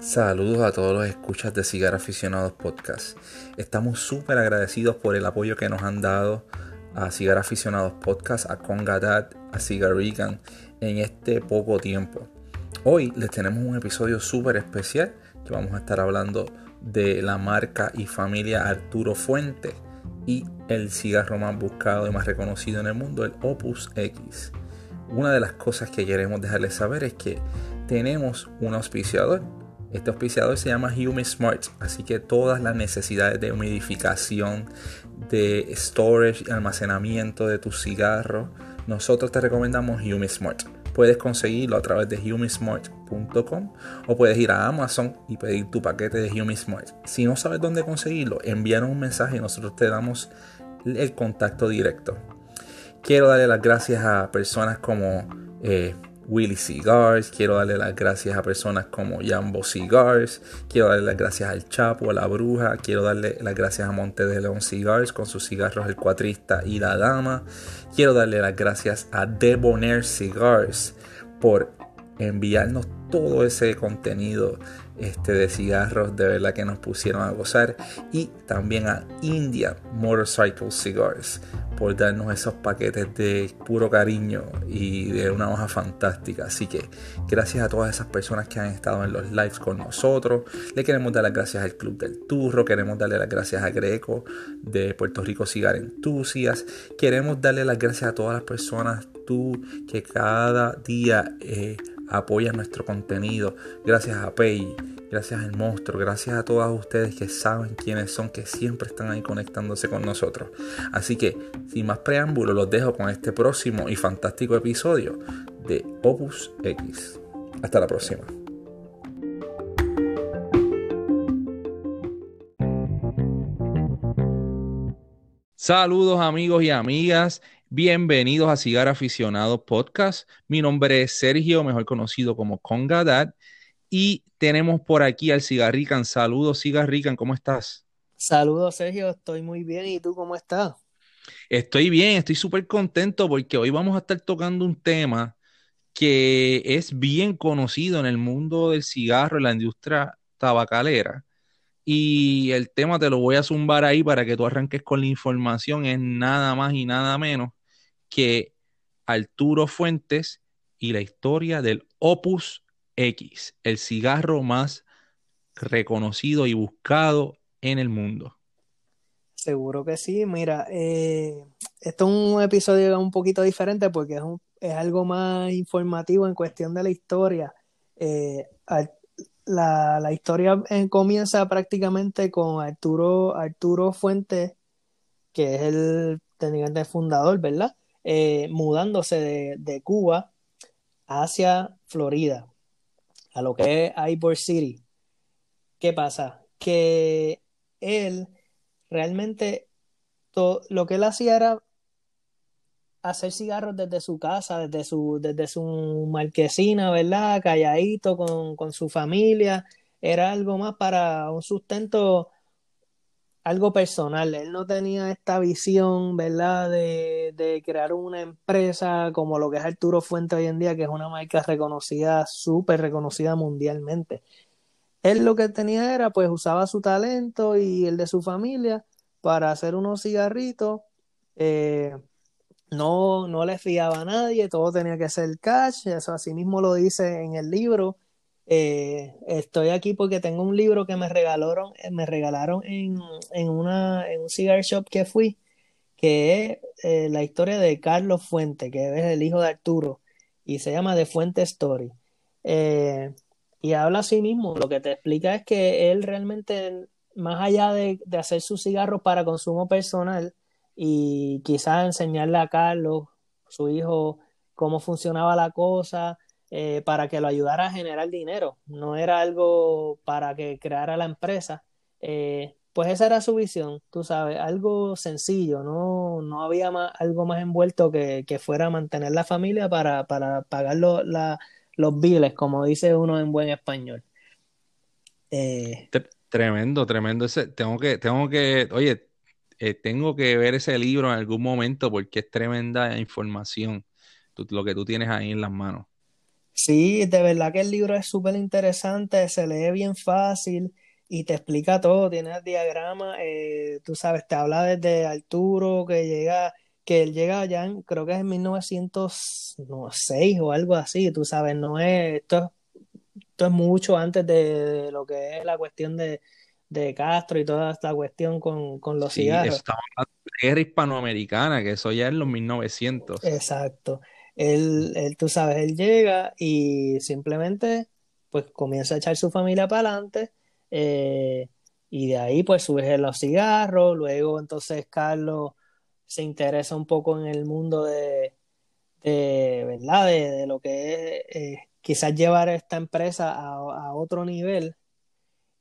Saludos a todos los escuchas de Cigar Aficionados Podcast. Estamos súper agradecidos por el apoyo que nos han dado a Cigar Aficionados Podcast, a Congadad, a Cigarican en este poco tiempo. Hoy les tenemos un episodio súper especial que vamos a estar hablando de la marca y familia Arturo Fuente y el cigarro más buscado y más reconocido en el mundo, el Opus X. Una de las cosas que queremos dejarles saber es que tenemos un auspiciador este auspiciador se llama Hume Smart, así que todas las necesidades de humidificación, de storage y almacenamiento de tus cigarros, nosotros te recomendamos Hume Smart. Puedes conseguirlo a través de humesmart.com o puedes ir a Amazon y pedir tu paquete de Hume Smart. Si no sabes dónde conseguirlo, envíanos un mensaje y nosotros te damos el contacto directo. Quiero darle las gracias a personas como eh, Willy Cigars, quiero darle las gracias a personas como Jambo Cigars, quiero darle las gracias al Chapo, a la Bruja, quiero darle las gracias a Monte de León Cigars con sus cigarros El Cuatrista y la Dama, quiero darle las gracias a Debonair Cigars por enviarnos todo ese contenido este, de cigarros de verdad que nos pusieron a gozar. Y también a India Motorcycle Cigars por darnos esos paquetes de puro cariño y de una hoja fantástica. Así que gracias a todas esas personas que han estado en los lives con nosotros. Le queremos dar las gracias al Club del Turro queremos darle las gracias a Greco de Puerto Rico Cigar Enthusiast queremos darle las gracias a todas las personas tú que cada día eh, apoya nuestro contenido. Gracias a Pay, gracias al monstruo, gracias a todos ustedes que saben quiénes son, que siempre están ahí conectándose con nosotros. Así que, sin más preámbulo, los dejo con este próximo y fantástico episodio de Opus X. Hasta la próxima. Saludos amigos y amigas. Bienvenidos a Cigar Aficionado Podcast. Mi nombre es Sergio, mejor conocido como Congadad. Y tenemos por aquí al Cigarrican. Saludos, Cigarrican, ¿cómo estás? Saludos, Sergio, estoy muy bien. ¿Y tú cómo estás? Estoy bien, estoy súper contento porque hoy vamos a estar tocando un tema que es bien conocido en el mundo del cigarro, en la industria tabacalera. Y el tema te lo voy a zumbar ahí para que tú arranques con la información. Es nada más y nada menos que Arturo Fuentes y la historia del Opus X, el cigarro más reconocido y buscado en el mundo. Seguro que sí. Mira, eh, esto es un episodio un poquito diferente porque es, es algo más informativo en cuestión de la historia. Eh, la, historia eh, comienza prácticamente con Arturo, Arturo Fuentes, que es el teniente fundador, ¿verdad? Eh, mudándose de, Cuba hacia Florida, a lo que es Ybor City. ¿Qué pasa? Que él realmente lo que él hacía era hacer cigarros desde su casa, desde su, desde su marquesina, ¿verdad? Calladito con, con su familia. Era algo más para un sustento algo personal. Él no tenía esta visión, ¿verdad?, de, de, crear una empresa como lo que es Arturo Fuente hoy en día, que es una marca reconocida, súper reconocida mundialmente. Él lo que tenía era, pues, usaba su talento y el de su familia para hacer unos cigarritos. Eh, no, no le fiaba a nadie, todo tenía que ser cash, eso así mismo lo dice en el libro. Eh, estoy aquí porque tengo un libro que me regalaron, eh, me regalaron en, en, una, en un cigar shop que fui, que es eh, la historia de Carlos Fuente, que es el hijo de Arturo, y se llama The Fuente Story. y habla así mismo, lo que te explica es que él realmente, más allá de, de hacer sus cigarros para consumo personal y quizás enseñarle a Carlos, su hijo, cómo funcionaba la cosa, eh, para que lo ayudara a generar dinero, no era algo para que creara la empresa. Eh, pues esa era su visión, tú sabes, algo sencillo, no, no había algo más envuelto que, que, fuera mantener la familia para, para pagar los biles, como dice uno en buen español. Eh, tremendo, tremendo. Ese, tengo que, tengo que, oye, tengo que ver ese libro en algún momento porque es tremenda información. lo que tú tienes ahí en las manos. Sí, de verdad que el libro es súper interesante, se lee bien fácil y te explica todo, tiene el diagrama, eh, tú sabes, te habla desde Arturo, que llega, que él llega ya, en, creo que es en 1906 o algo así, tú sabes, no es, esto, esto es mucho antes de, lo que es la cuestión de, de Castro y toda esta cuestión con, con los sí, cigarros. Estamos hablando de guerra hispanoamericana, que eso ya es en los 1900. Exacto. Él, tú sabes, él llega y simplemente pues comienza a echar su familia para adelante eh, y de ahí pues surgen los cigarros, luego entonces Carlos se interesa un poco en el mundo de, de ¿verdad? De, lo que es eh, quizás llevar esta empresa a, a otro nivel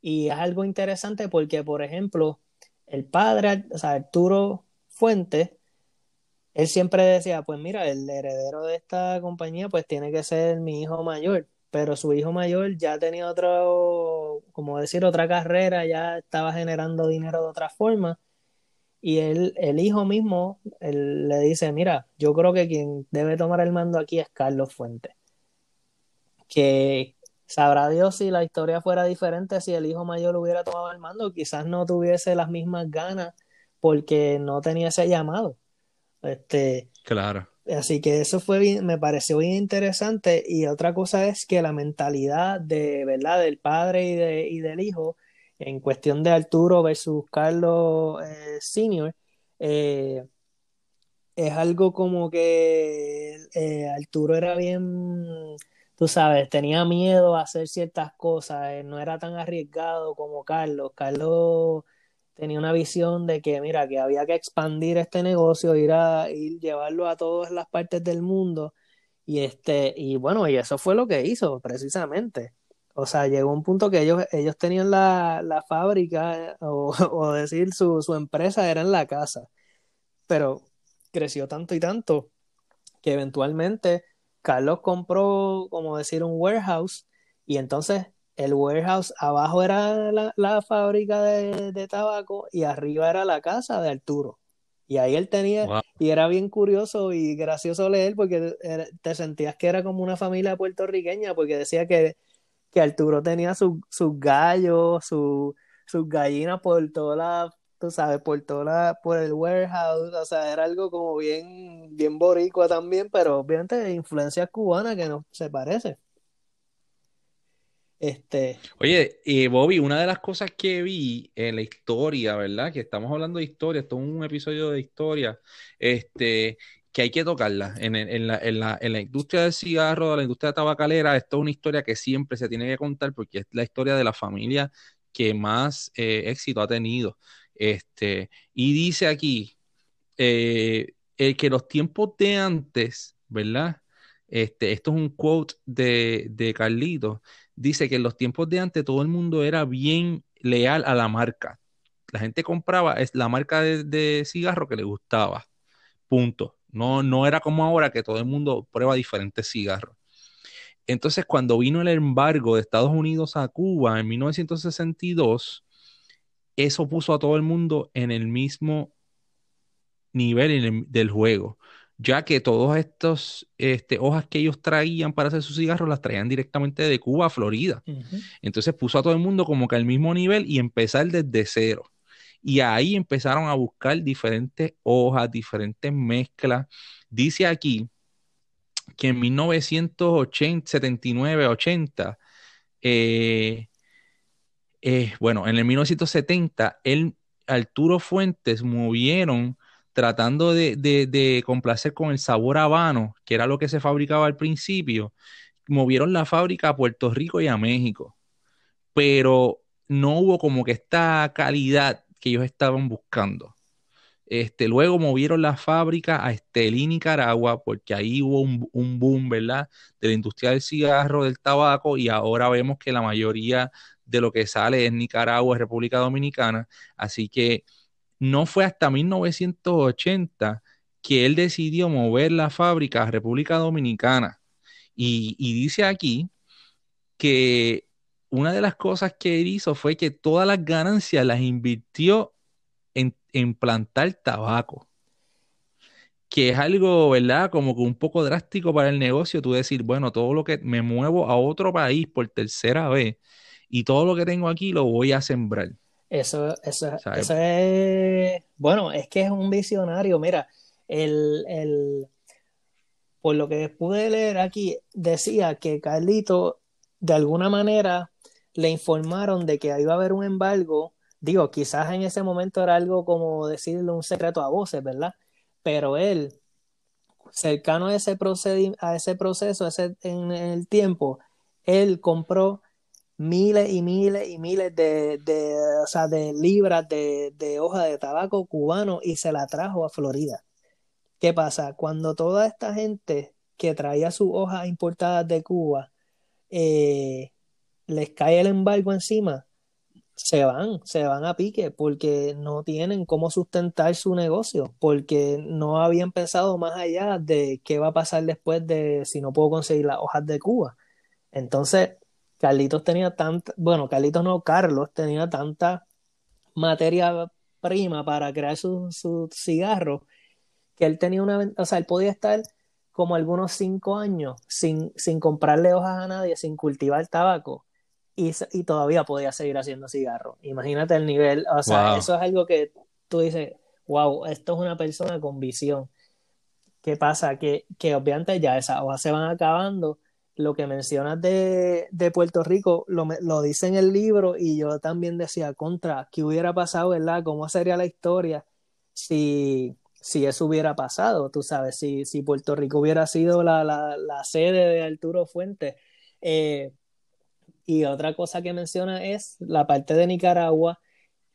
y es algo interesante porque, por ejemplo, el padre, o sea, Arturo Fuentes, él siempre decía, pues mira, el heredero de esta compañía pues tiene que ser mi hijo mayor, pero su hijo mayor ya tenía otro, como decir, otra carrera, ya estaba generando dinero de otra forma. Y él, el hijo mismo le dice, mira, yo creo que quien debe tomar el mando aquí es Carlos Fuentes. Que sabrá Dios si la historia fuera diferente, si el hijo mayor hubiera tomado el mando, quizás no tuviese las mismas ganas porque no tenía ese llamado. Este, claro. Así que eso fue bien, me pareció bien interesante. Y otra cosa es que la mentalidad de verdad del padre y, de, y del hijo, en cuestión de Arturo versus Carlos eh, Senior, eh, es algo como que eh, Arturo era bien, tú sabes, tenía miedo a hacer ciertas cosas, no era tan arriesgado como Carlos. Carlos tenía una visión de que, mira, que había que expandir este negocio, ir a ir, llevarlo a todas las partes del mundo. Y este, y bueno, y eso fue lo que hizo, precisamente. O sea, llegó un punto que ellos, ellos tenían la, la fábrica, o, o decir, su, su empresa era en la casa. Pero creció tanto y tanto que eventualmente Carlos compró, como decir, un warehouse y entonces el warehouse abajo era la, fábrica de, tabaco y arriba era la casa de Arturo. Y ahí él tenía, y era bien curioso y gracioso leer porque te sentías que era como una familia puertorriqueña porque decía que, que Arturo tenía sus gallos, sus gallinas por toda la, tú sabes, por toda la, por el warehouse, o sea, era algo como bien, bien boricua también, pero obviamente de influencia cubana que no se parece. Este... Oye, y Bobby, una de las cosas que vi en la historia, ¿verdad? Que estamos hablando de historia, esto es un episodio de historia, este, que hay que tocarla. En, la, industria del cigarro, de la industria tabacalera, esto es una historia que siempre se tiene que contar porque es la historia de la familia que más eh, éxito ha tenido. Este, y dice aquí eh, el que los tiempos de antes, ¿verdad? Este, esto es un quote de, de Carlitos dice que en los tiempos de antes todo el mundo era bien leal a la marca. La gente compraba la marca de, cigarro que le gustaba. Punto. No, no era como ahora que todo el mundo prueba diferentes cigarros. Entonces, cuando vino el embargo de Estados Unidos a Cuba en 1962, eso puso a todo el mundo en el mismo nivel del juego ya que todas estas este, hojas que ellos traían para hacer sus cigarros las traían directamente de Cuba a Florida. Entonces puso a todo el mundo como que al mismo nivel y empezar desde cero. Y ahí empezaron a buscar diferentes hojas, diferentes mezclas. Dice aquí que en 1979, 80, eh, eh, bueno, en el 1970, él, Arturo Fuentes movieron tratando de, complacer con el sabor habano, que era lo que se fabricaba al principio, movieron la fábrica a Puerto Rico y a México. Pero no hubo como que esta calidad que ellos estaban buscando. Este, luego movieron la fábrica a Estelí, Nicaragua, porque ahí hubo un, un, boom, ¿verdad? De la industria del cigarro, del tabaco, y ahora vemos que la mayoría de lo que sale es Nicaragua, República Dominicana. Así que no fue hasta 1980 que él decidió mover la fábrica a República Dominicana. Y, dice aquí que una de las cosas que él hizo fue que todas las ganancias las invirtió en, plantar tabaco. que es algo, ¿verdad? Como que un poco drástico para el negocio, tú decir, bueno, todo lo que me muevo a otro país por tercera vez y todo lo que tengo aquí lo voy a sembrar. Eso, eso, eso es, bueno, es que es un visionario, mira, el, el, por lo que pude leer aquí, decía que Carlito, de alguna manera, le informaron de que iba a haber un embargo. Digo, quizás en ese momento era algo como decirle un secreto a voces, ¿verdad? pero él, cercano a ese, a ese proceso, ese, en el tiempo, él compró miles y miles y miles de, de, o sea, de libras de, de hoja de tabaco cubano y se la trajo a Florida. ¿Qué pasa? Cuando toda esta gente que traía sus hojas importadas de Cuba eh, les cae el embargo encima, se van, se van a pique porque no tienen cómo sustentar su negocio, porque no habían pensado más allá de qué va a pasar después de si no puedo conseguir las hojas de Cuba. Entonces, Carlitos tenía tanta, bueno, Carlitos no, Carlos tenía tanta materia prima para crear su, su cigarro que él tenía una, o sea, él podía estar como algunos cinco años sin, sin comprarle hojas a nadie, sin cultivar tabaco y, todavía podía seguir haciendo cigarro. Imagínate el nivel, o sea, eso es algo que tú dices, wow, esto es una persona con visión. ¿Qué pasa? Que, que obviamente ya esas hojas se van acabando. Lo que mencionas de, de Puerto Rico lo, lo, dice en el libro y yo también decía, contra, ¿qué hubiera pasado, verdad? ¿Cómo sería la historia si, si eso hubiera pasado? Tú sabes, si, si Puerto Rico hubiera sido la, la, la sede de Arturo Fuentes. Eh, y otra cosa que menciona es la parte de Nicaragua,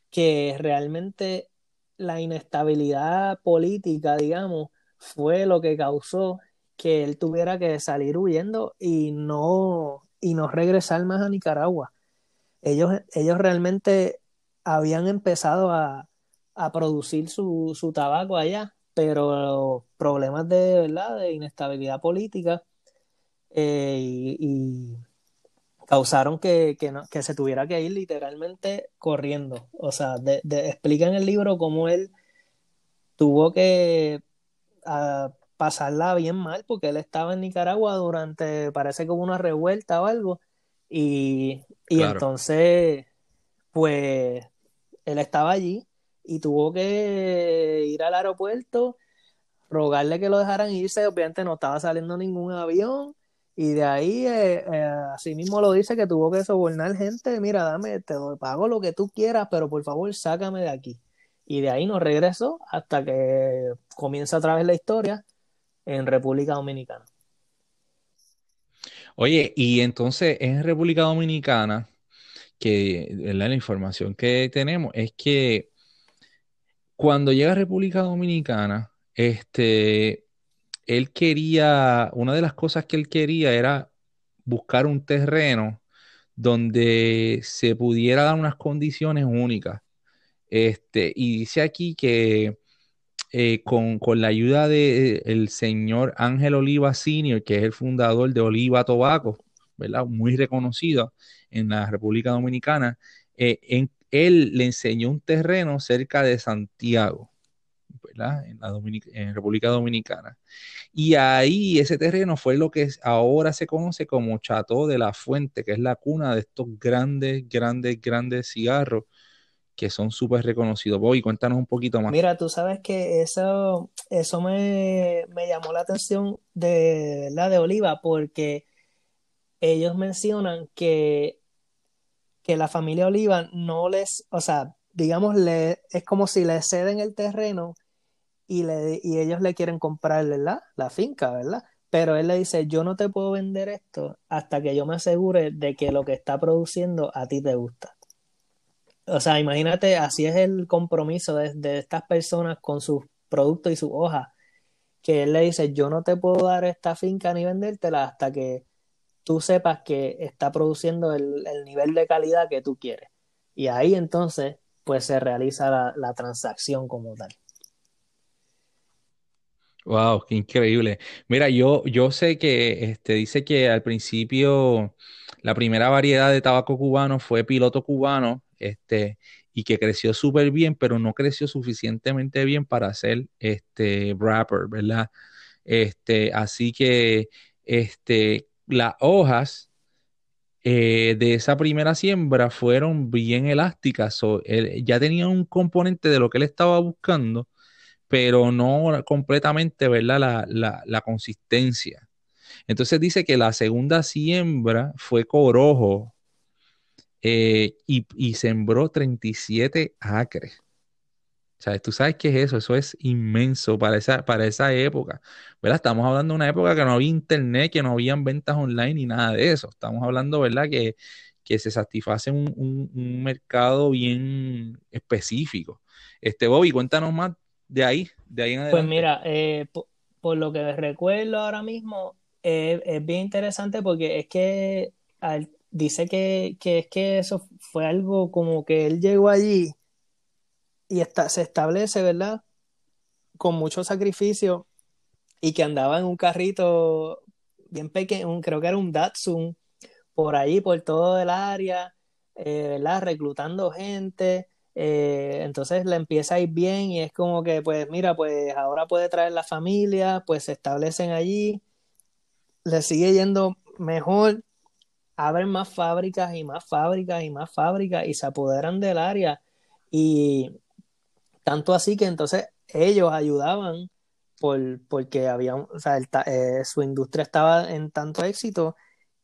que realmente la inestabilidad política, digamos, fue lo que causó que él tuviera que salir huyendo y no, y no regresar más a Nicaragua. Ellos, ellos realmente habían empezado a, producir su, tabaco allá, pero problemas de, ¿verdad? de inestabilidad política eh, y causaron que, que, se tuviera que ir literalmente corriendo. O sea, de, explica en el libro cómo él tuvo que ah, pasarla bien mal porque él estaba en Nicaragua durante, parece como una revuelta o algo, y, y entonces, pues, él estaba allí y tuvo que ir al aeropuerto, rogarle que lo dejaran irse, obviamente no estaba saliendo ningún avión y de ahí, eh, eh, así mismo lo dice que tuvo que sobornar gente, mira, dame, te pago lo que tú quieras, pero por favor sácame de aquí. Y de ahí nos regresó hasta que comienza otra vez la historia en República Dominicana. Oye, y entonces en República Dominicana, que la información que tenemos es que cuando llega a República Dominicana, este, él quería, una de las cosas que él quería era buscar un terreno donde se pudiera dar unas condiciones únicas. Este, y dice aquí que eh, con, la ayuda del señor Ángel Oliva Senior, que es el fundador de Oliva Tobacco, ¿verdad? Muy reconocido en la República Dominicana, eh, él le enseñó un terreno cerca de Santiago, ¿verdad? En la en República Dominicana. Y ahí ese terreno fue lo que ahora se conoce como Chateau de la Fuente, que es la cuna de estos grandes, grandes, grandes cigarros que son súper reconocidos. Voy, cuéntanos un poquito más. Mira, tú sabes que eso, eso me, llamó la atención de, la de Oliva, porque ellos mencionan que, que la familia Oliva no les, o sea, digamos, le, es como si le ceden el terreno y, le, y ellos le quieren comprarle la, la finca, ¿verdad? Pero él le dice, yo no te puedo vender esto hasta que yo me asegure de que lo que está produciendo a ti te gusta. O sea, imagínate, así es el compromiso de, estas personas con sus productos y sus hojas, que él le dice, yo no te puedo dar esta finca ni vendértela hasta que tú sepas que está produciendo el, el nivel de calidad que tú quieres. Y ahí entonces, pues se realiza la, la transacción como tal. Wow, qué increíble. Mira, yo, yo sé que este, dice que al principio la primera variedad de tabaco cubano fue piloto cubano, este, y que creció súper bien, pero no creció suficientemente bien para ser este wrapper, ¿verdad? Este, así que este, las hojas eh, de esa primera siembra fueron bien elásticas, ya tenía un componente de lo que él estaba buscando, pero no completamente, ¿verdad? La, la consistencia. Entonces dice que la segunda siembra fue corojo, eh, y, sembró 37 acres. O sea, tú sabes qué es eso, eso es inmenso para esa, para esa época. ¿verdad? Estamos hablando de una época que no había internet, que no habían ventas online ni nada de eso. Estamos hablando, ¿verdad? Que, que se satisface un, mercado bien específico. Este Bobby, cuéntanos más de ahí, de ahí en pues adelante. Pues mira, eh, por, lo que recuerdo ahora mismo, eh, es bien interesante porque es que al, dice que, es que eso fue algo como que él llegó allí y está, se establece, ¿verdad? Con mucho sacrificio y que andaba en un carrito bien pequeño, creo que era un Datsun, por ahí, por todo el área, eh, ¿verdad? Reclutando gente. Eh, entonces le empieza a ir bien y es como que, pues mira, pues ahora puede traer la familia, pues se establecen allí, le sigue yendo mejor abren más fábricas y más fábricas y más fábricas y se apoderan del área. Y tanto así que entonces ellos ayudaban por, porque había, eh, su industria estaba en tanto éxito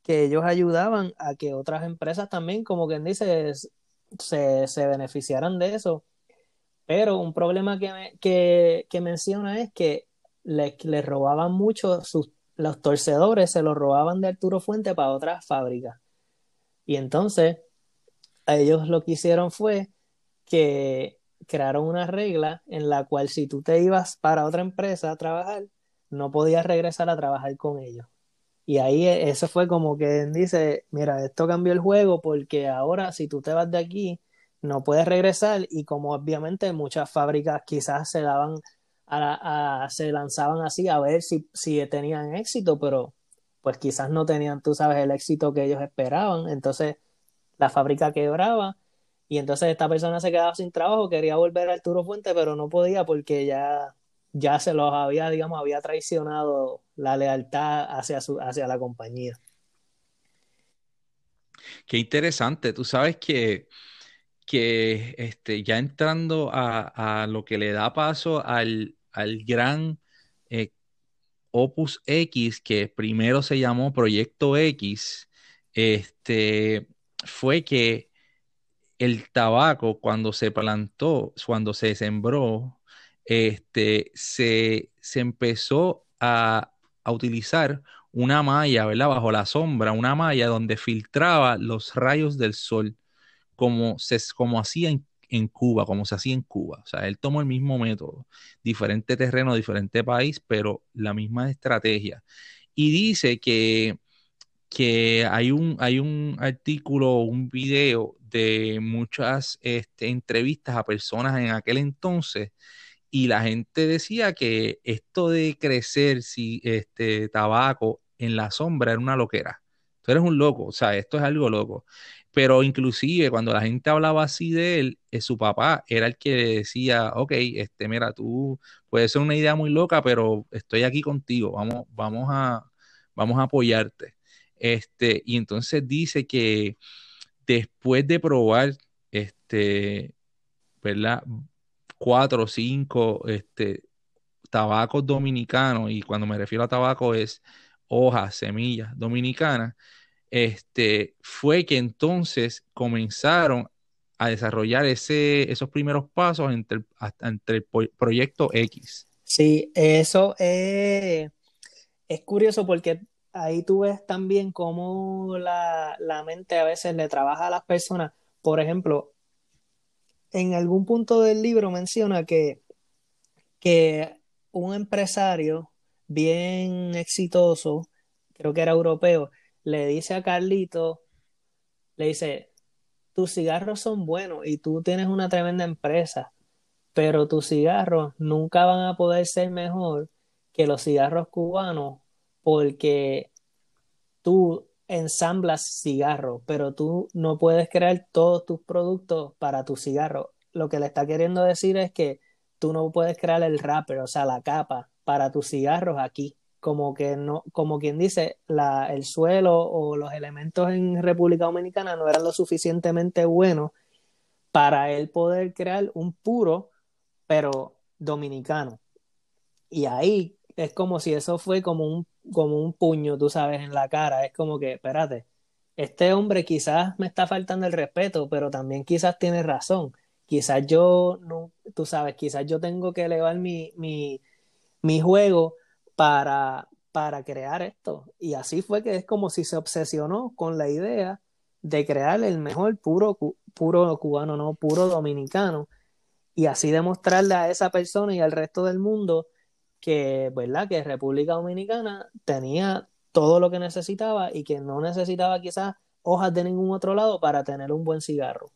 que ellos ayudaban a que otras empresas también, como quien dice, se, se beneficiaran de eso. Pero un problema que, que, que menciona es que les robaban mucho sus los torcedores se los robaban de Arturo Fuente para otras fábricas. Y entonces, ellos lo que hicieron fue que crearon una regla en la cual si tú te ibas para otra empresa a trabajar, no podías regresar a trabajar con ellos. Y ahí e, eso fue como que dice, mira, esto cambió el juego porque ahora si tú te vas de aquí, no puedes regresar y como obviamente muchas fábricas quizás se daban se lanzaban así a ver si, si tenían éxito, pero pues quizás no tenían, tú sabes, el éxito que ellos esperaban. Entonces la fábrica quebraba y entonces esta persona se quedaba sin trabajo, quería volver al Arturo Fuente, pero no podía porque ya, ya se los había, digamos, había traicionado la lealtad hacia, su, hacia la compañía. Qué interesante. Tú sabes que, que este, ya entrando a, a, lo que le da paso al, al gran eh, Opus X, que primero se llamó Proyecto X, este, fue que el tabaco cuando se plantó, cuando se sembró, este, se, empezó a, a, utilizar una malla, ¿verdad? Bajo la sombra, una malla donde filtraba los rayos del sol, como, se, como hacía en en Cuba, como se hacía en Cuba. O sea, él tomó el mismo método, diferente terreno, diferente país, pero la misma estrategia. Y dice que, que hay, un, hay un artículo, un video de muchas este, entrevistas a personas en aquel entonces y la gente decía que esto de crecer si, este, tabaco en la sombra era una loquera. Tú eres un loco, o sea, esto es algo loco. Pero inclusive cuando la gente hablaba así de él, eh, su papá era el que decía, ok, este, mira, tú puede ser una idea muy loca, pero estoy aquí contigo, vamos, vamos a, vamos a apoyarte. Este, y entonces dice que después de probar, este, ¿verdad? Cuatro o cinco, este, tabacos dominicanos, y cuando me refiero a tabaco es hojas, semillas dominicanas, este, fue que entonces comenzaron a desarrollar ese, esos primeros pasos entre, entre el proyecto X. Sí, eso es, es curioso porque ahí tú ves también cómo la, la, mente a veces le trabaja a las personas. Por ejemplo, en algún punto del libro menciona que, que un empresario bien exitoso, creo que era europeo, le dice a Carlito, le dice, tus cigarros son buenos y tú tienes una tremenda empresa, pero tus cigarros nunca van a poder ser mejor que los cigarros cubanos porque tú ensamblas cigarros, pero tú no puedes crear todos tus productos para tu cigarro. Lo que le está queriendo decir es que tú no puedes crear el wrapper, o sea, la capa para tus cigarros aquí. Como que no, como quien dice, la, el suelo o los elementos en República Dominicana no eran lo suficientemente buenos para él poder crear un puro, pero dominicano. Y ahí es como si eso fue como un, como un puño, tú sabes, en la cara. Es como que, espérate, este hombre quizás me está faltando el respeto, pero también quizás tiene razón. Quizás yo, no, tú sabes, quizás yo tengo que elevar mi, mi, mi juego para, para crear esto. Y así fue que es como si se obsesionó con la idea de crear el mejor puro, puro cubano, no puro dominicano. Y así demostrarle a esa persona y al resto del mundo que, ¿verdad? Que República Dominicana tenía todo lo que necesitaba y que no necesitaba quizás hojas de ningún otro lado para tener un buen cigarro.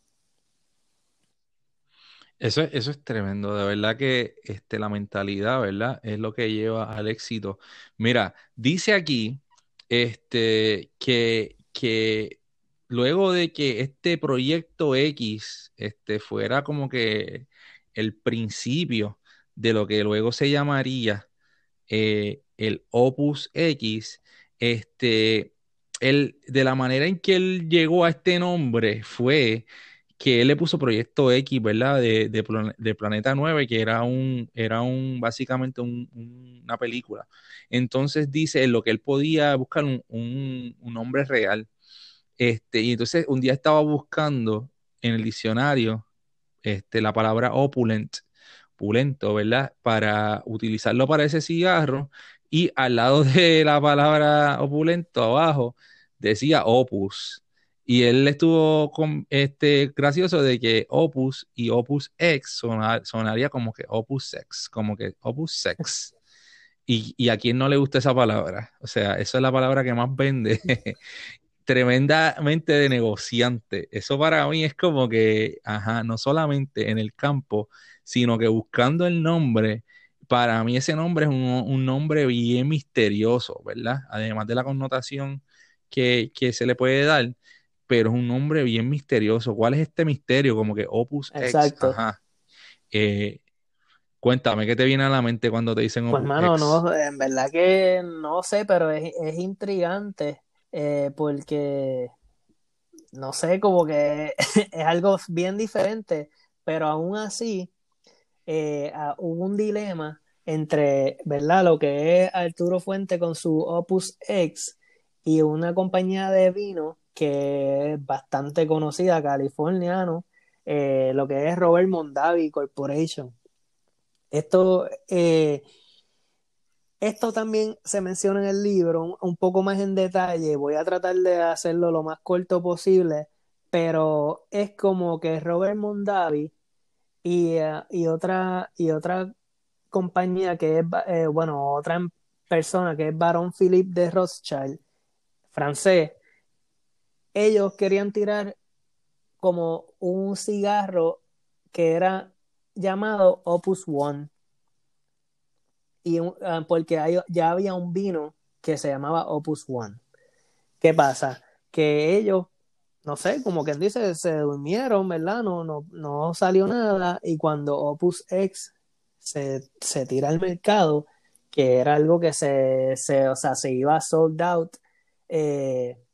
Eso, eso es tremendo, de verdad que este, la mentalidad, ¿verdad? Es lo que lleva al éxito. Mira, dice aquí este, que, que luego de que este proyecto X este, fuera como que el principio de lo que luego se llamaría eh, el Opus X, este, el, de la manera en que él llegó a este nombre fue que él le puso Proyecto X, ¿verdad? De, de, Planeta 9, que era un, era un, básicamente una película. Entonces dice lo que él podía buscar un, un, nombre real. Este, y entonces un día estaba buscando en el diccionario este, la palabra opulent, opulento, ¿verdad? Para utilizarlo para ese cigarro. Y al lado de la palabra opulento, abajo, decía opus. Y él estuvo con, este, gracioso de que Opus y Opus X sonaría como que Opus Sex, como que Opus Sex. Y, y, a quién no le gusta esa palabra. O sea, esa es la palabra que más vende. Tremendamente de negociante. Eso para mí es como que, ajá, no solamente en el campo, sino que buscando el nombre. Para mí ese nombre es un, un nombre bien misterioso, ¿verdad? Además de la connotación que, que se le puede dar pero es un nombre bien misterioso. ¿Cuál es este misterio? Como que Opus Exacto. X. Ajá. Eh, cuéntame, ¿qué te viene a la mente cuando te dicen pues, Opus Pues, mano, no, en verdad que no sé, pero es, intrigante eh, porque, no sé, como que es algo bien diferente, pero aún así eh, ah, hubo un dilema entre, ¿verdad? Lo que es Arturo Fuente con su Opus X y una compañía de vino que es bastante conocida, californiano, eh, lo que es Robert Mondavi Corporation. Esto, eh, esto también se menciona en el libro un, poco más en detalle. Voy a tratar de hacerlo lo más corto posible, pero es como que Robert Mondavi y, eh, y, otra, y otra compañía que es, bueno, otra persona que es Baron Philippe de Rothschild, francés, ellos querían tirar como un cigarro que era llamado Opus One. Y ah, porque ya había un vino que se llamaba Opus One. ¿Qué pasa? Que ellos, no sé, como quien dice, se durmieron, ¿verdad? No, no, no salió nada. Y cuando Opus X se, se tira al mercado, que era algo que se, se, o sea, se iba sold out, eh,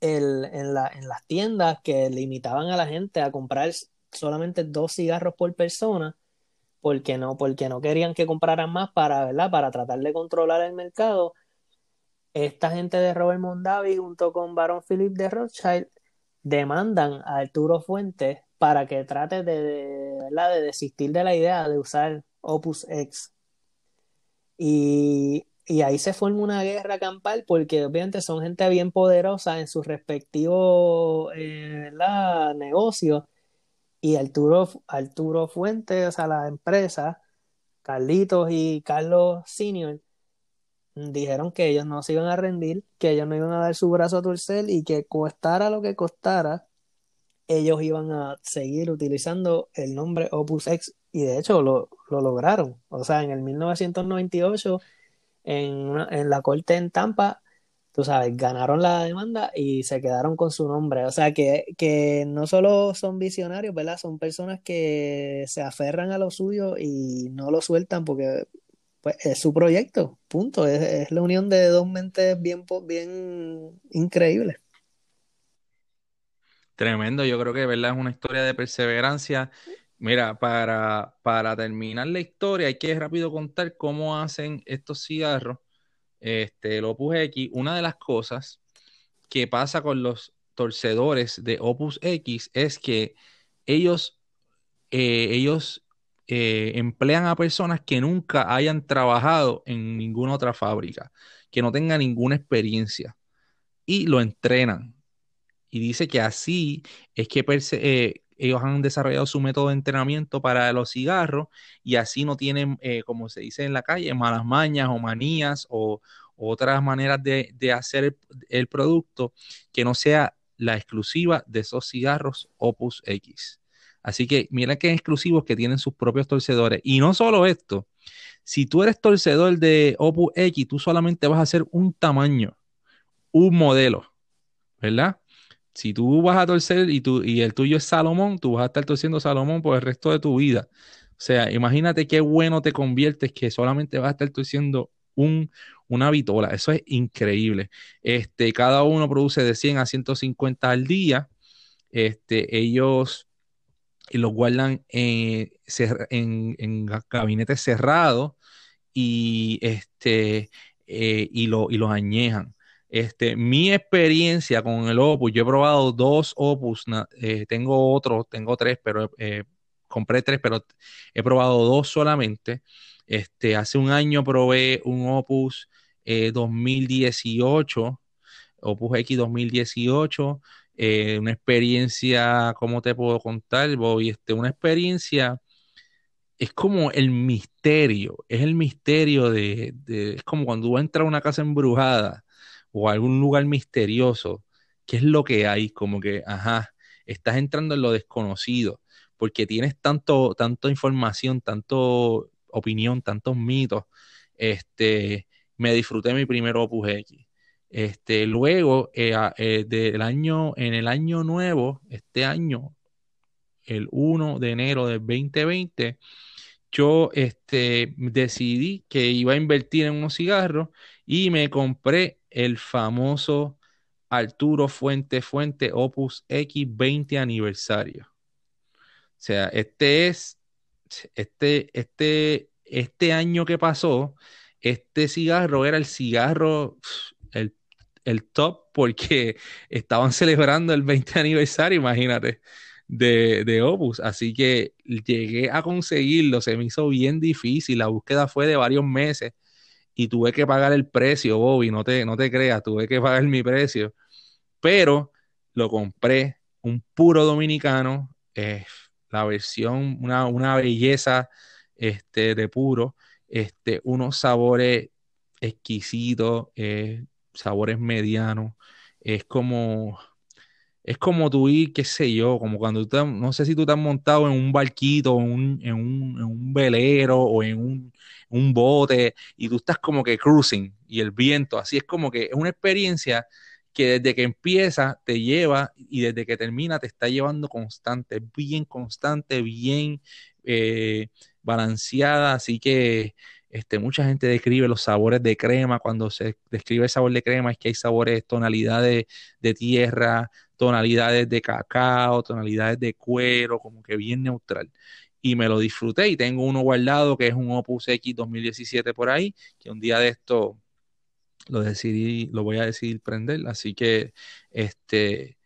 en, la, las tiendas que limitaban a la gente a comprar solamente dos cigarros por persona, porque no, porque no querían que compraran más para, ¿verdad? Para tratar de controlar el mercado. Esta gente de Robert Mondavi junto con Baron Philip de Rothschild demandan a Arturo Fuentes para que trate de, de desistir de la idea de usar Opus X. Y y ahí se forma una guerra campal porque obviamente son gente bien poderosa en sus respectivos eh, negocios. Y Arturo, Arturo Fuentes, o sea, la empresa, Carlitos y Carlos Senior, dijeron que ellos no se iban a rendir, que ellos no iban a dar su brazo a torcer y que costara lo que costara, ellos iban a seguir utilizando el nombre Opus X y de hecho lo, lo lograron. O sea, en el 1998 en, la corte en Tampa, tú sabes, ganaron la demanda y se quedaron con su nombre. O sea, que, que no solo son visionarios, ¿verdad? Son personas que se aferran a lo suyo y no lo sueltan porque pues, es su proyecto, punto. Es, la unión de dos mentes bien, bien increíbles. Tremendo, yo creo que verdad es una historia de perseverancia. Mira, para, para terminar la historia, hay que rápido contar cómo hacen estos cigarros este, el Opus X, una de las cosas que pasa con los torcedores de Opus X es que ellos, eh, ellos eh, emplean a personas que nunca hayan trabajado en ninguna otra fábrica, que no tengan ninguna experiencia y lo entrenan. Y dice que así es que eh, ellos han desarrollado su método de entrenamiento para los cigarros y así no tienen, eh, como se dice en la calle, malas mañas o manías o, otras maneras de, hacer el, producto que no sea la exclusiva de esos cigarros Opus X. Así que mira que exclusivos que tienen sus propios torcedores. Y no solo esto, si tú eres torcedor de Opus X, tú solamente vas a hacer un tamaño, un modelo, ¿verdad? Si tú vas a torcer y, tú, y el tuyo es Salomón, tú vas a estar torciendo Salomón por el resto de tu vida. O sea, imagínate qué bueno te conviertes que solamente vas a estar torciendo un, una vitola. Eso es increíble. Este, cada uno produce de 100 a 150 al día. Este, ellos los guardan en, en, gabinetes cerrados y, este, eh, y, lo, y los añejan. Este, mi experiencia con el Opus, yo he probado dos Opus, eh, tengo otros, tengo tres, pero eh, compré tres, pero he probado dos solamente. Este, hace un año probé un Opus 2018, eh, Opus X 2018, una experiencia, ¿cómo te puedo contar? Este, una experiencia es como el misterio, es el misterio de, de, es como cuando entras a una casa embrujada o algún lugar misterioso, ¿qué es lo que hay? Como que, ajá, estás entrando en lo desconocido, porque tienes tanto, tanto información, tanto opinión, tantos mitos. Este, me disfruté mi primer Opus X. Este, luego, eh, eh, año, en el año nuevo, este año, el 1 de enero del 2020, yo este, decidí que iba a invertir en unos cigarros y me compré el famoso Arturo Fuente Fuente Opus X 20 aniversario. O sea, este es, este, este, este año que pasó, este cigarro era el cigarro, el, el top, porque estaban celebrando el 20 aniversario, imagínate, de, de, Opus. Así que llegué a conseguirlo, se me hizo bien difícil, la búsqueda fue de varios meses y tuve que pagar el precio, Bobby, no te, no te creas, tuve que pagar mi precio, pero lo compré, un puro dominicano, la versión, una, belleza este, de puro, este, unos sabores exquisitos, eh, sabores medianos, es como, es como tú ir, qué sé yo, como cuando tú, no sé si tú has montado en un barquito, en un, en un, en un velero o en un, un bote y tú estás como que cruising y el viento, así es como que es una experiencia que desde que empieza te lleva y desde que termina te está llevando constante, bien constante, bien eh, balanceada, así que este, mucha gente describe los sabores de crema, cuando se describe el sabor de crema es que hay sabores, tonalidades de tierra, tonalidades de cacao, tonalidades de cuero, como que bien neutral y me lo disfruté y tengo uno guardado que es un Opus X 2017 por ahí, que un día de esto lo decidí, lo voy a decidir prender, así que este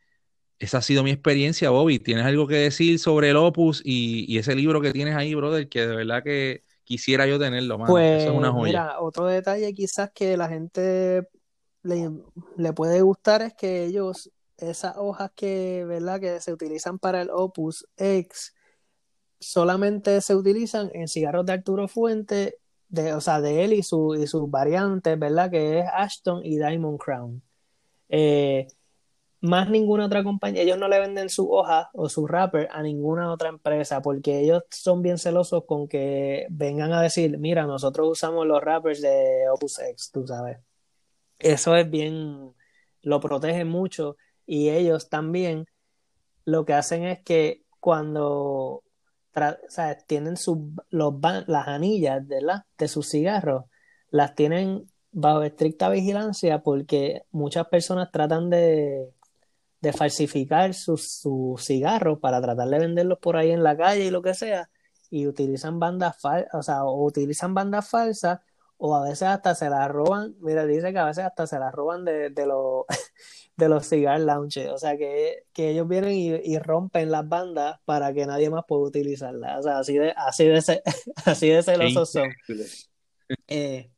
esa ha sido mi experiencia, Bobby. ¿Tienes algo que decir sobre el Opus y, ese libro que tienes ahí, brother? Que de verdad que quisiera yo tenerlo, mano. Pues, Eso es una joya. Mira, otro detalle quizás que la gente le, le, puede gustar es que ellos, esas hojas que, ¿verdad? que se utilizan para el Opus X, solamente se utilizan en cigarros de Arturo Fuente, de, o sea, de él y, su, y sus variantes, ¿verdad? Que es Ashton y Diamond Crown. Eh, más ninguna otra compañía, ellos no le venden su hoja o su wrapper a ninguna otra empresa porque ellos son bien celosos con que vengan a decir, mira, nosotros usamos los wrappers de Opus X, tú sabes. eso es bien, lo protege mucho y ellos también lo que hacen es que cuando tienen sus, las anillas de, la, de sus cigarros, las tienen bajo estricta vigilancia porque muchas personas tratan de, de falsificar sus, cigarros para tratar de venderlos por ahí en la calle y lo que sea, y utilizan bandas falsas, o sea, utilizan bandas falsas o a veces hasta se las roban, mira, dice que a veces hasta se las roban de, de los de los cigar lounges, o sea que, que ellos vienen y, rompen las bandas para que nadie más pueda utilizarlas, o sea, así de, así de, así de celosos son. Eh,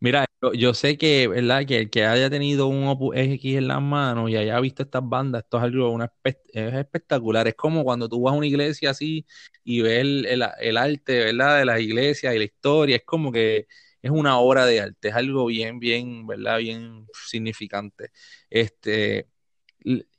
Mira, yo, sé que, ¿verdad? Que el que haya tenido un Opus X en las manos y haya visto estas bandas, esto es algo una, es espectacular. Es como cuando tú vas a una iglesia así y ves el, arte, ¿verdad? De las iglesias y la historia. Es como que es una obra de arte, es algo bien, bien, ¿verdad? Bien significante. Este,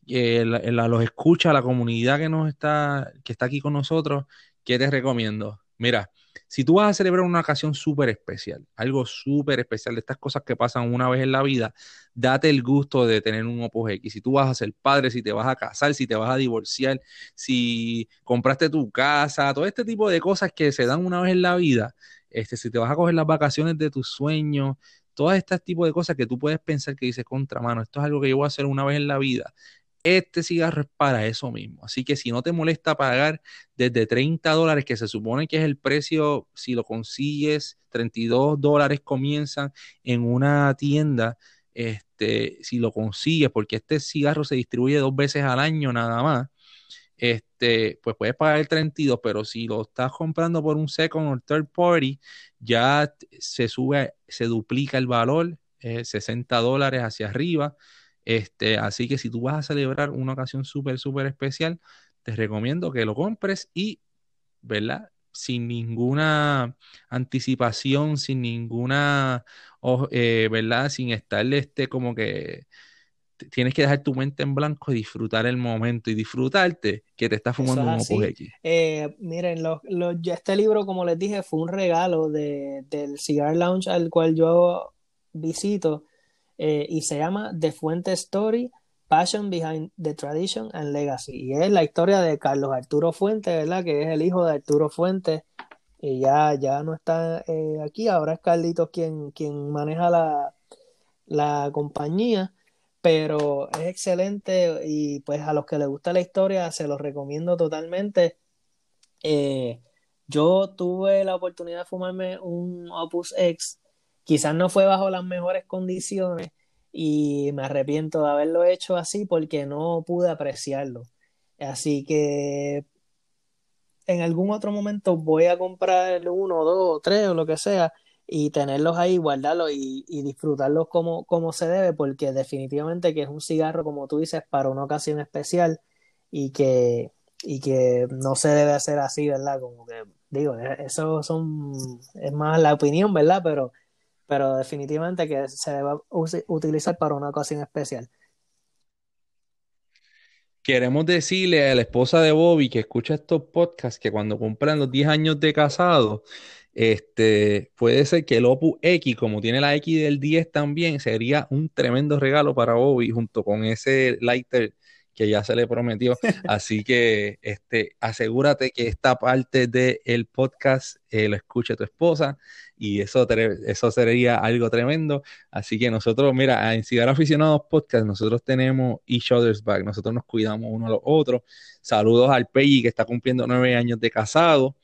eh, los escucha, la comunidad que nos está, que está aquí con nosotros, ¿qué te recomiendo? Mira, si tú vas a celebrar una ocasión súper especial, algo súper especial de estas cosas que pasan una vez en la vida, date el gusto de tener un Opus X. Si tú vas a ser padre, si te vas a casar, si te vas a divorciar, si compraste tu casa, todo este tipo de cosas que se dan una vez en la vida, este, si te vas a coger las vacaciones de tus sueños, todo este tipo de cosas que tú puedes pensar que dices contra mano, esto es algo que yo voy a hacer una vez en la vida. Este cigarro es para eso mismo. Así que si no te molesta pagar desde 30 dólares, que se supone que es el precio, si lo consigues, 32 dólares comienzan en una tienda. Este, si lo consigues, porque este cigarro se distribuye dos veces al año nada más, este, pues puedes pagar el 32, pero si lo estás comprando por un second o third party, ya se sube, se duplica el valor, 60 eh, dólares hacia arriba. Este, así que si tú vas a celebrar una ocasión súper, súper especial, te recomiendo que lo compres y, ¿verdad? Sin ninguna anticipación, sin ninguna, eh, ¿verdad? Sin estarle este como que tienes que dejar tu mente en blanco y disfrutar el momento y disfrutarte que te está fumando un Opus X. Eh, miren, este libro, como les dije, fue un regalo de, del Cigar Lounge al cual yo visito eh, y se llama The Fuente Story, Passion Behind the Tradition and Legacy. Y es la historia de Carlos Arturo Fuente, ¿verdad? Que es el hijo de Arturo Fuente. Y ya, ya no está eh, aquí, ahora es Carlitos quien, quien maneja la, la compañía pero es excelente y pues a los que les gusta la historia se los recomiendo totalmente. Eh, yo tuve la oportunidad de fumarme un Opus X Quizás no fue bajo las mejores condiciones y me arrepiento de haberlo hecho así porque no pude apreciarlo. Así que en algún otro momento voy a comprar uno, dos, tres o lo que sea y tenerlos ahí, guardarlos y, disfrutarlos como, como se debe, porque definitivamente que es un cigarro, como tú dices, para una ocasión especial y que, y que no se debe hacer así, ¿verdad? Como que, digo, eso son, es más la opinión, ¿verdad? Pero pero definitivamente que se debe utilizar para una ocasión especial. Queremos decirle a la esposa de Bobby que escucha estos podcasts que cuando cumplan los 10 años de casado, este, puede ser que el Opus X, como tiene la X del 10 también, sería un tremendo regalo para Bobby junto con ese lighter que ya se le prometió. Así que este, asegúrate que esta parte del podcast eh, lo escuche tu esposa y eso, eso sería algo tremendo. Así que nosotros, mira, en Cigar Aficionados Podcast, nosotros tenemos each other's back, nosotros nos cuidamos uno a los otros. Saludos al Peggy que está cumpliendo nueve años de casado.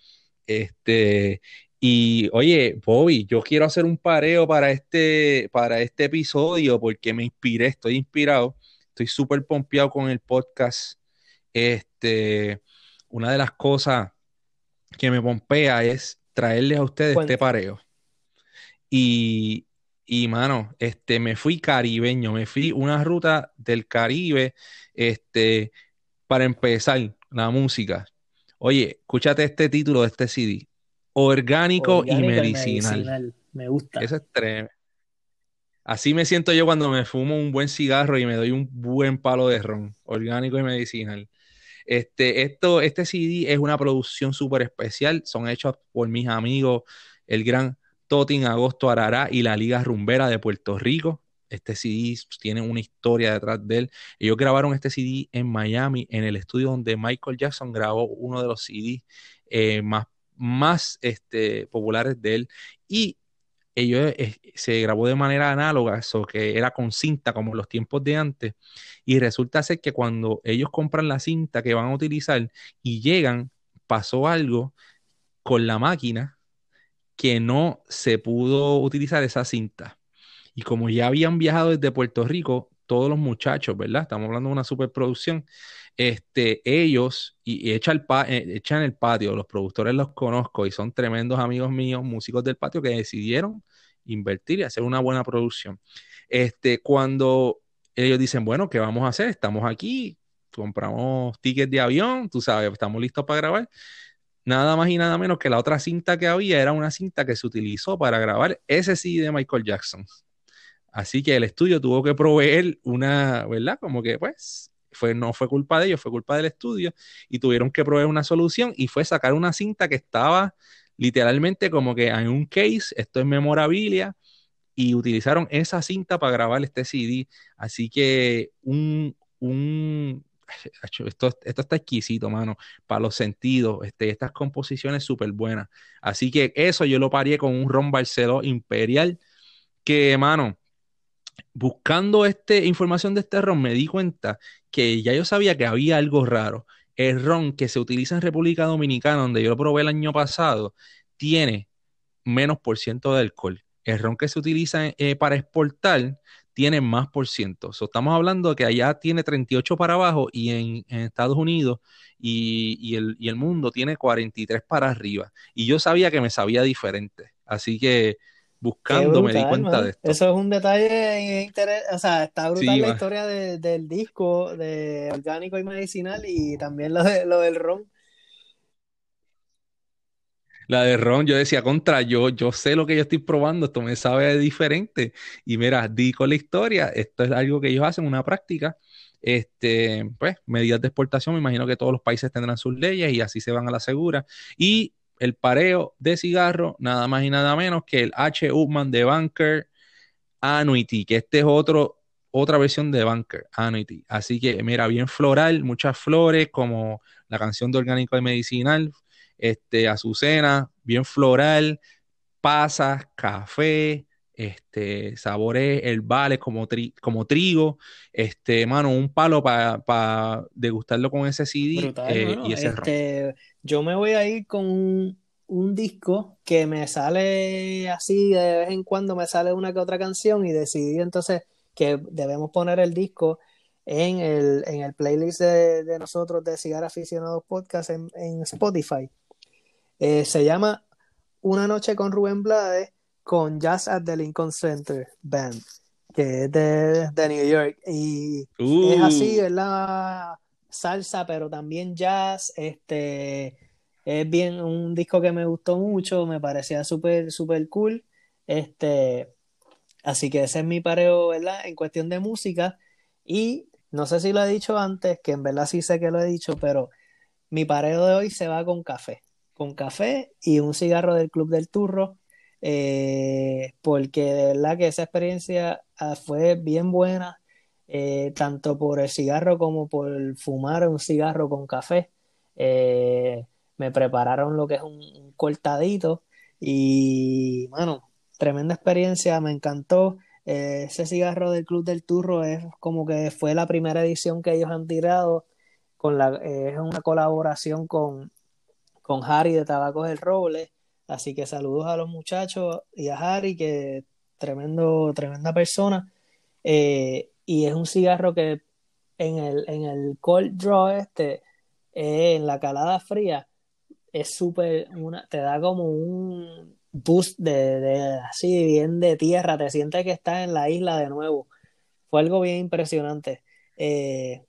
Este, y oye, Bobby, yo quiero hacer un pareo para este, para este episodio porque me inspiré, estoy inspirado Estoy súper pompeado con el podcast. Este, una de las cosas que me pompea es traerles a ustedes este pareo. Y, y, mano, este, me fui caribeño, me fui una ruta del Caribe, este, para empezar la música. Oye, escúchate este título de este CD. Orgánico, y, medicinal. Me gusta. Eso es tremendo. Así me siento yo cuando me fumo un buen cigarro y me doy un buen palo de ron, orgánico y medicinal. Este, esto, este CD es una producción súper especial, son hechos por mis amigos, el gran Totin Agosto Arará y la Liga Rumbera de Puerto Rico. Este CD tiene una historia detrás de él. Ellos grabaron este CD en Miami, en el estudio donde Michael Jackson grabó uno de los CDs eh, más, más este, populares de él. Y ellos se grabó de manera análoga, eso que era con cinta como en los tiempos de antes. Y resulta ser que cuando ellos compran la cinta que van a utilizar y llegan, pasó algo con la máquina que no se pudo utilizar esa cinta. Y como ya habían viajado desde Puerto Rico, todos los muchachos, ¿verdad? Estamos hablando de una superproducción. Este, ellos, y, echan, el eh, echan el patio, los productores los conozco y son tremendos amigos míos, músicos del patio, que decidieron invertir y hacer una buena producción. Este, cuando ellos dicen, bueno, ¿qué vamos a hacer? Estamos aquí, compramos tickets de avión, tú sabes, estamos listos para grabar. Nada más y nada menos que la otra cinta que había era una cinta que se utilizó para grabar ese CD de Michael Jackson. Así que el estudio tuvo que proveer una, ¿verdad? Como que pues fue, no fue culpa de ellos, fue culpa del estudio y tuvieron que proveer una solución y fue sacar una cinta que estaba literalmente como que en un case, esto es memorabilia y utilizaron esa cinta para grabar este CD. Así que un, un esto, esto está exquisito, mano, para los sentidos, este, estas composiciones súper buenas. Así que eso yo lo paré con un ron Barceló Imperial, que, mano, buscando este, información de este ron, me di cuenta que ya yo sabía que había algo raro. El ron que se utiliza en República Dominicana, donde yo lo probé el año pasado, tiene menos por ciento de alcohol. El ron que se utiliza eh, para exportar tiene más por ciento. estamos hablando de que allá tiene 38 para abajo y en, Estados Unidos y, el, y el mundo tiene 43 para arriba. Y yo sabía que me sabía diferente. Así que buscando me di cuenta de esto. Eso es un detalle interesante, o sea, está brutal la historia del disco de orgánico y medicinal y también lo, de, lo del ron. La de ron, yo decía, contra, yo, yo sé lo que yo estoy probando, esto me sabe diferente. Y mira, di con la historia, esto es algo que ellos hacen, una práctica. Este, pues, medidas de exportación, me imagino que todos los países tendrán sus leyes y así se van a la segura. Y el pareo de cigarro, nada más y nada menos que el H. Upman de Bunker Annuity, que este es otro, otra versión de Bunker Annuity. Así que, mira, bien floral, muchas flores, como la canción de Orgánico de Medicinal, este, azucena, bien floral, pasas, café, este, sabores herbales como, como trigo, este, mano, un palo para degustarlo con ese CD eh, y ese este, Yo me voy a ir con un, disco que me sale así, de vez en cuando me sale una que otra canción y decidí entonces que debemos poner el disco en el, en el playlist de, nosotros de Cigar Aficionados Podcast en, en Spotify. Eh, se llama Una noche con Rubén Blades con Jazz at the Lincoln Center Band, que es de, New York. Y es así, uh. ¿verdad? Salsa, pero también jazz. Este es bien un disco que me gustó mucho, me parecía súper, súper cool. Este, así que ese es mi pareo, ¿verdad? En cuestión de música. Y no sé si lo he dicho antes, que en verdad sí sé que lo he dicho, pero mi pareo de hoy se va con café. Con café y un cigarro del Club del Turro eh, porque de verdad que esa experiencia ah, fue bien buena, eh, tanto por el cigarro como por fumar un cigarro con café. Eh, me prepararon lo que es un, cortadito y, bueno, tremenda experiencia, me encantó. ese cigarro del Club del Turro es como que fue la primera edición que ellos han tirado. Con la, es una colaboración con, con Harry de Tabacos del Roble. Así que saludos a los muchachos y a Harry, que tremendo, tremenda persona. Eh, y es un cigarro que en el, en el cold draw este, eh, en la calada fría, es súper, te da como un boost de, de, así bien de tierra, te sientes que estás en la isla de nuevo. Fue algo bien impresionante. Eh,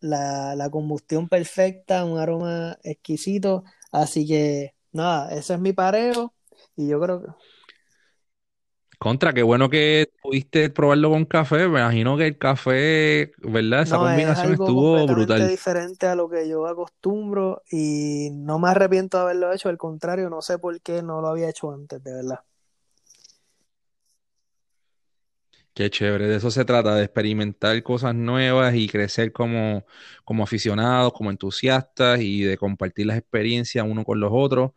la, la combustión perfecta, un aroma exquisito, así que nada, ese es mi pareo y yo creo que... Contra, qué bueno que pudiste probarlo con café. Me imagino que el café, ¿verdad? Esa combinación estuvo brutal. diferente a lo que yo acostumbro y no me arrepiento de haberlo hecho. Al contrario, no sé por qué no lo había hecho antes, de verdad. Qué chévere, de eso se trata, de experimentar cosas nuevas y crecer como, como aficionados, como entusiastas y de compartir las experiencias uno con los otros.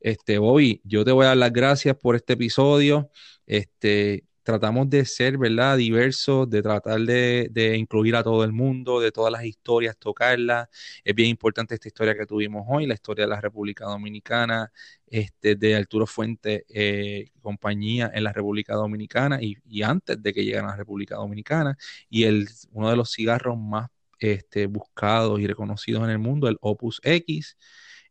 Este, Bobby, yo te voy a dar las gracias por este episodio. Este, tratamos de ser, ¿verdad? Diversos, de tratar de, incluir a todo el mundo, de todas las historias, tocarlas. Es bien importante esta historia que tuvimos hoy, la historia de la República Dominicana, este, de Arturo Fuente, eh, compañía en la República Dominicana y, antes de que llegaran a la República Dominicana, y el, uno de los cigarros más este, buscados y reconocidos en el mundo, el Opus X.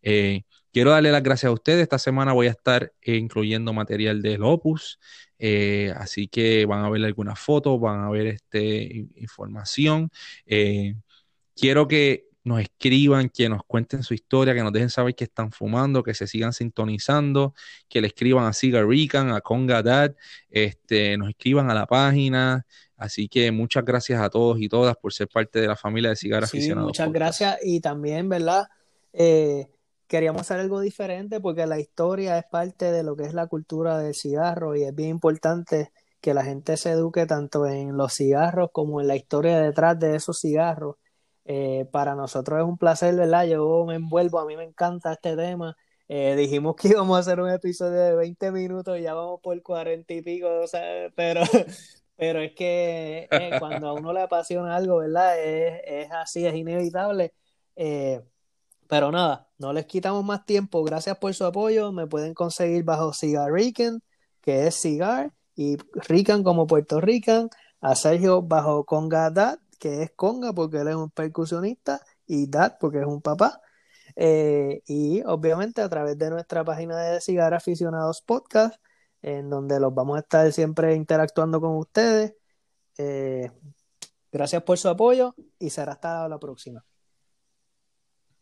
Eh, quiero darle las gracias a ustedes. Esta semana voy a estar incluyendo material del Opus. Eh, así que van a ver algunas fotos, van a ver este, información. Eh, quiero que nos escriban, que nos cuenten su historia, que nos dejen saber que están fumando, que se sigan sintonizando, que le escriban a Cigar Rican, a Conga Dad, este, nos escriban a la página. Así que muchas gracias a todos y todas por ser parte de la familia de Cigar sí, Muchas gracias y también, ¿verdad? Eh, queríamos hacer algo diferente porque la historia es parte de lo que es la cultura del cigarro y es bien importante que la gente se eduque tanto en los cigarros como en la historia detrás de esos cigarros. Eh, para nosotros es un placer, ¿verdad? Yo me envuelvo, a mí me encanta este tema. Eh, dijimos que íbamos a hacer un episodio de 20 minutos y ya vamos por 40 y pico, o sea, pero, pero es que eh, cuando a uno le apasiona algo, ¿verdad? Es, es así, es inevitable. Pero nada, no les quitamos más tiempo. Gracias por su apoyo. Me pueden conseguir bajo Cigar Rican, que es Cigar, y Rican como Puerto Rican. A Sergio bajo Conga Dad, que es Conga porque él es un percusionista, y Dad porque es un papá. Eh, y obviamente a través de nuestra página de Cigar Aficionados Podcast, en donde los vamos a estar siempre interactuando con ustedes. Eh, gracias por su apoyo y será hasta la próxima.